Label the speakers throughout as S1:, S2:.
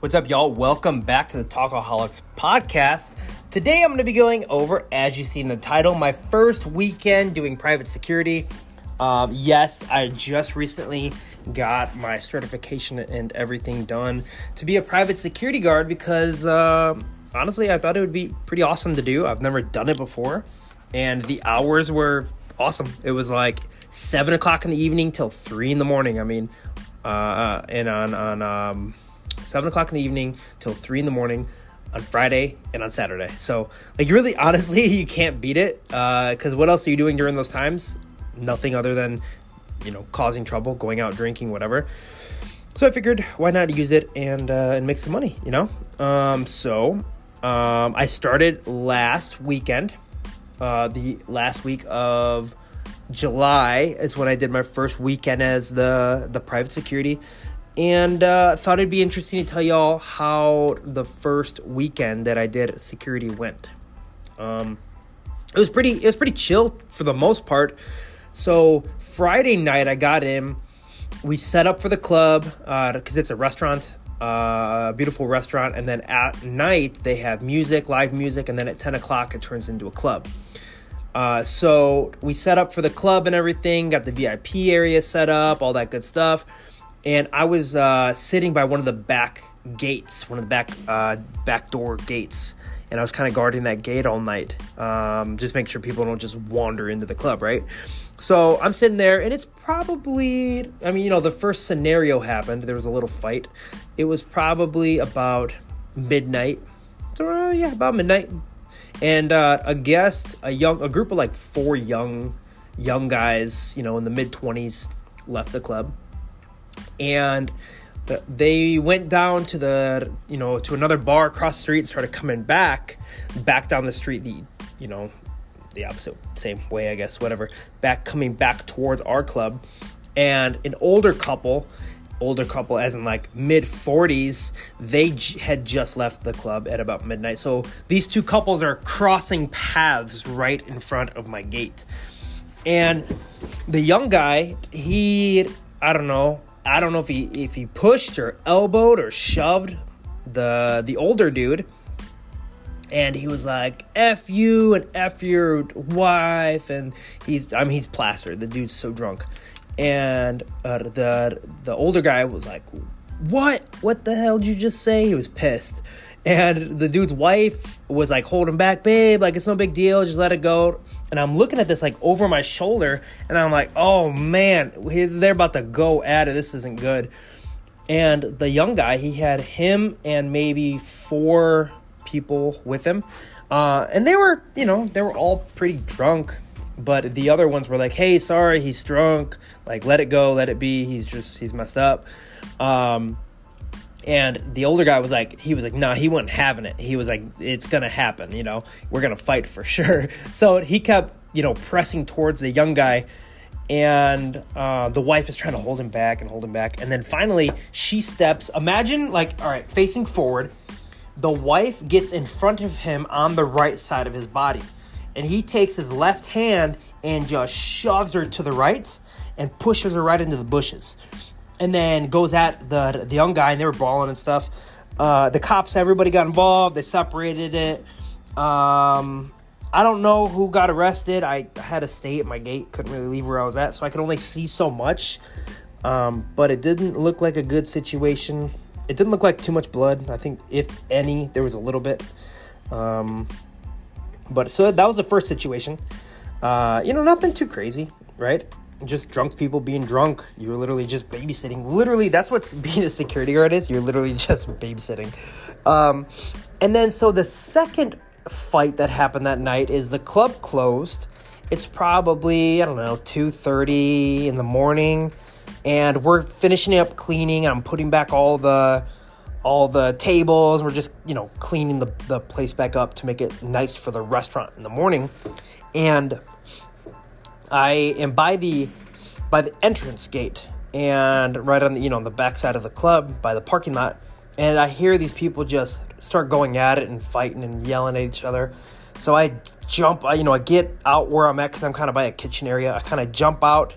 S1: What's up, y'all? Welcome back to the Talkaholics podcast. Today I'm going to be going over, as you see in the title, my first weekend doing private security. Um, yes, I just recently got my certification and everything done to be a private security guard because uh, honestly, I thought it would be pretty awesome to do. I've never done it before, and the hours were awesome. It was like seven o'clock in the evening till three in the morning. I mean, uh, and on on um, seven o'clock in the evening till three in the morning on Friday and on Saturday. So, like, really, honestly, you can't beat it. Because uh, what else are you doing during those times? Nothing other than, you know, causing trouble, going out drinking, whatever. So I figured, why not use it and uh, and make some money, you know? Um, so um, I started last weekend. Uh, the last week of July is when I did my first weekend as the the private security and uh, thought it'd be interesting to tell y'all how the first weekend that I did security went. Um, it was pretty. It was pretty chill for the most part. So Friday night, I got in. We set up for the club because uh, it's a restaurant, uh, beautiful restaurant, and then at night they have music, live music, and then at ten o'clock it turns into a club. Uh, so we set up for the club and everything, got the VIP area set up, all that good stuff and I was uh, sitting by one of the back gates, one of the back uh, back door gates, and I was kind of guarding that gate all night, um, just make sure people don't just wander into the club, right? So I'm sitting there, and it's probably, I mean, you know, the first scenario happened. There was a little fight. It was probably about midnight. So uh, yeah, about midnight, and uh, a guest, a young, a group of like four young, young guys, you know, in the mid twenties, left the club and they went down to the you know to another bar across the street and started coming back back down the street the you know the opposite same way i guess whatever back coming back towards our club. And an older couple older couple as in like mid 40s they j- had just left the club at about midnight. So these two couples are crossing paths right in front of my gate. And the young guy he i don't know I don't know if he if he pushed or elbowed or shoved the the older dude, and he was like "f you" and "f your wife," and he's I mean he's plastered. The dude's so drunk, and uh, the the older guy was like, "What? What the hell did you just say?" He was pissed, and the dude's wife was like holding back, babe, like it's no big deal, just let it go. And I'm looking at this like over my shoulder, and I'm like, oh man, they're about to go at it. This isn't good. And the young guy, he had him and maybe four people with him. Uh, and they were, you know, they were all pretty drunk. But the other ones were like, hey, sorry, he's drunk. Like, let it go, let it be. He's just, he's messed up. Um, and the older guy was like, he was like, nah, he wasn't having it. He was like, it's gonna happen, you know, we're gonna fight for sure. So he kept, you know, pressing towards the young guy, and uh, the wife is trying to hold him back and hold him back. And then finally, she steps. Imagine, like, all right, facing forward, the wife gets in front of him on the right side of his body, and he takes his left hand and just shoves her to the right and pushes her right into the bushes and then goes at the the young guy, and they were brawling and stuff. Uh, the cops, everybody got involved. They separated it. Um, I don't know who got arrested. I had to stay at my gate, couldn't really leave where I was at, so I could only see so much. Um, but it didn't look like a good situation. It didn't look like too much blood. I think, if any, there was a little bit. Um, but so that was the first situation. Uh, you know, nothing too crazy, right? Just drunk people being drunk. You're literally just babysitting. Literally, that's what being a security guard is. You're literally just babysitting. Um, and then, so the second fight that happened that night is the club closed. It's probably I don't know two thirty in the morning, and we're finishing up cleaning. I'm putting back all the all the tables. We're just you know cleaning the the place back up to make it nice for the restaurant in the morning, and I am by the by the entrance gate and right on the you know on the backside of the club by the parking lot and I hear these people just start going at it and fighting and yelling at each other. So I jump, I, you know, I get out where I'm at because I'm kind of by a kitchen area. I kind of jump out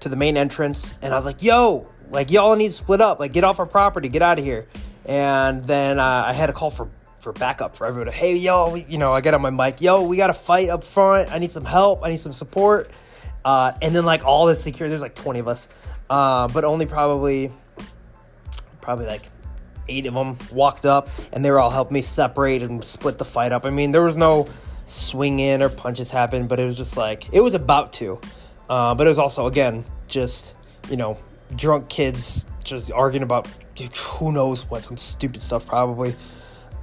S1: to the main entrance and I was like, yo, like y'all need to split up, like get off our property, get out of here. and then uh, I had a call for for backup for everybody. Hey, yo, you know, I get on my mic. Yo, we got to fight up front. I need some help. I need some support. Uh, and then like all the security, there's like 20 of us, uh, but only probably probably like eight of them walked up, and they were all helping me separate and split the fight up. I mean, there was no swing in or punches happen, but it was just like it was about to. Uh, but it was also again just you know drunk kids just arguing about who knows what some stupid stuff probably.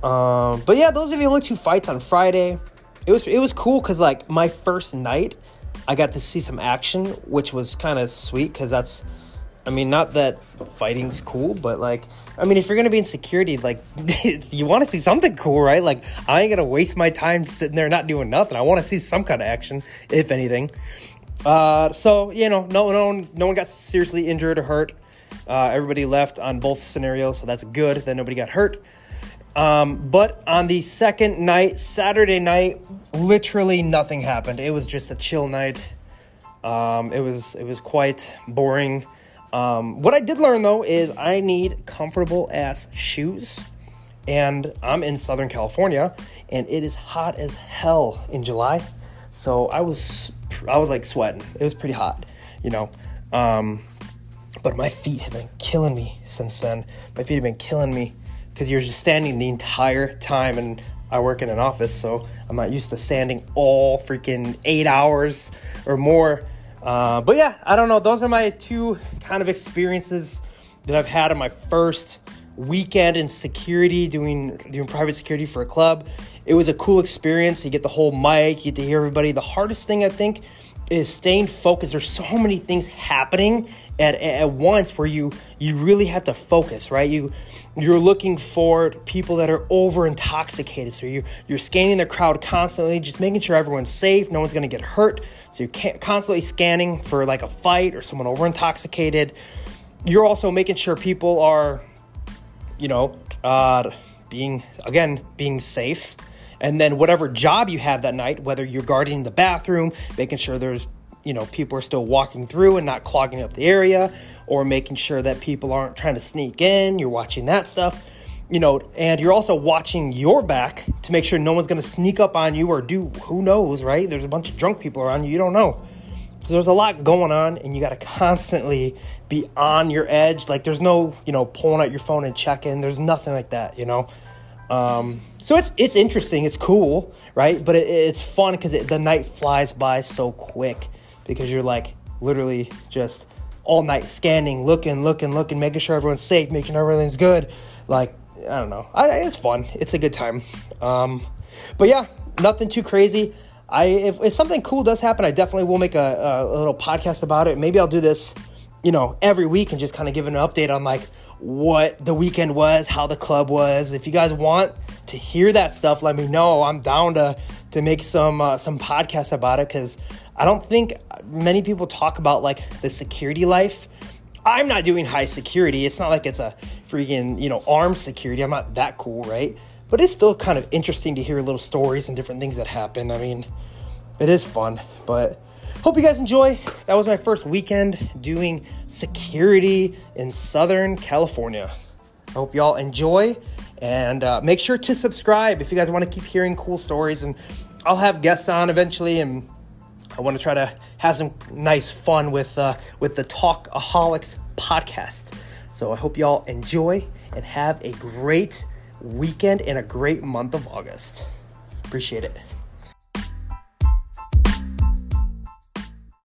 S1: Um, but yeah, those are the only two fights on Friday. It was it was cool because like my first night, I got to see some action, which was kind of sweet because that's. I mean, not that fighting's cool, but like, I mean, if you're gonna be in security, like, you want to see something cool, right? Like, I ain't gonna waste my time sitting there not doing nothing. I want to see some kind of action, if anything. Uh, so you know, no, no one, no one got seriously injured or hurt. Uh, everybody left on both scenarios, so that's good that nobody got hurt. Um, but on the second night, Saturday night, literally nothing happened. It was just a chill night. Um, it was it was quite boring. Um, what I did learn though is I need comfortable ass shoes, and I'm in Southern California, and it is hot as hell in July. So I was I was like sweating. It was pretty hot, you know. Um, but my feet have been killing me since then. My feet have been killing me because you're just standing the entire time and I work in an office, so I'm not used to standing all freaking eight hours or more. Uh, but yeah, I don't know. Those are my two kind of experiences that I've had in my first weekend in security, doing doing private security for a club. It was a cool experience. You get the whole mic, you get to hear everybody. The hardest thing I think is staying focused. There's so many things happening at, at once where you you really have to focus, right? You you're looking for people that are over intoxicated, so you you're scanning the crowd constantly, just making sure everyone's safe, no one's gonna get hurt. So you're constantly scanning for like a fight or someone over intoxicated. You're also making sure people are, you know, uh, being again being safe and then whatever job you have that night, whether you're guarding the bathroom, making sure there's you know people are still walking through and not clogging up the area or making sure that people aren't trying to sneak in you're watching that stuff you know and you're also watching your back to make sure no one's going to sneak up on you or do who knows right? There's a bunch of drunk people around you you don't know. So there's a lot going on and you got to constantly be on your edge. Like there's no you know pulling out your phone and checking. There's nothing like that you know um, so it's it's interesting, it's cool, right? But it, it's fun because the night flies by so quick because you're like literally just all night scanning, looking, looking, looking, making sure everyone's safe, making sure everything's good. Like I don't know, I, it's fun. It's a good time. Um, but yeah, nothing too crazy. I if, if something cool does happen, I definitely will make a, a little podcast about it. Maybe I'll do this, you know, every week and just kind of give an update on like what the weekend was, how the club was. If you guys want to hear that stuff, let me know. I'm down to to make some uh, some podcasts about it because I don't think many people talk about like the security life. I'm not doing high security. It's not like it's a freaking you know armed security. I'm not that cool, right? But it's still kind of interesting to hear little stories and different things that happen. I mean, it is fun, but Hope you guys enjoy. That was my first weekend doing security in Southern California. I hope y'all enjoy and uh, make sure to subscribe if you guys want to keep hearing cool stories. And I'll have guests on eventually, and I want to try to have some nice fun with uh, with the Talkaholics podcast. So I hope y'all enjoy and have a great weekend and a great month of August. Appreciate it.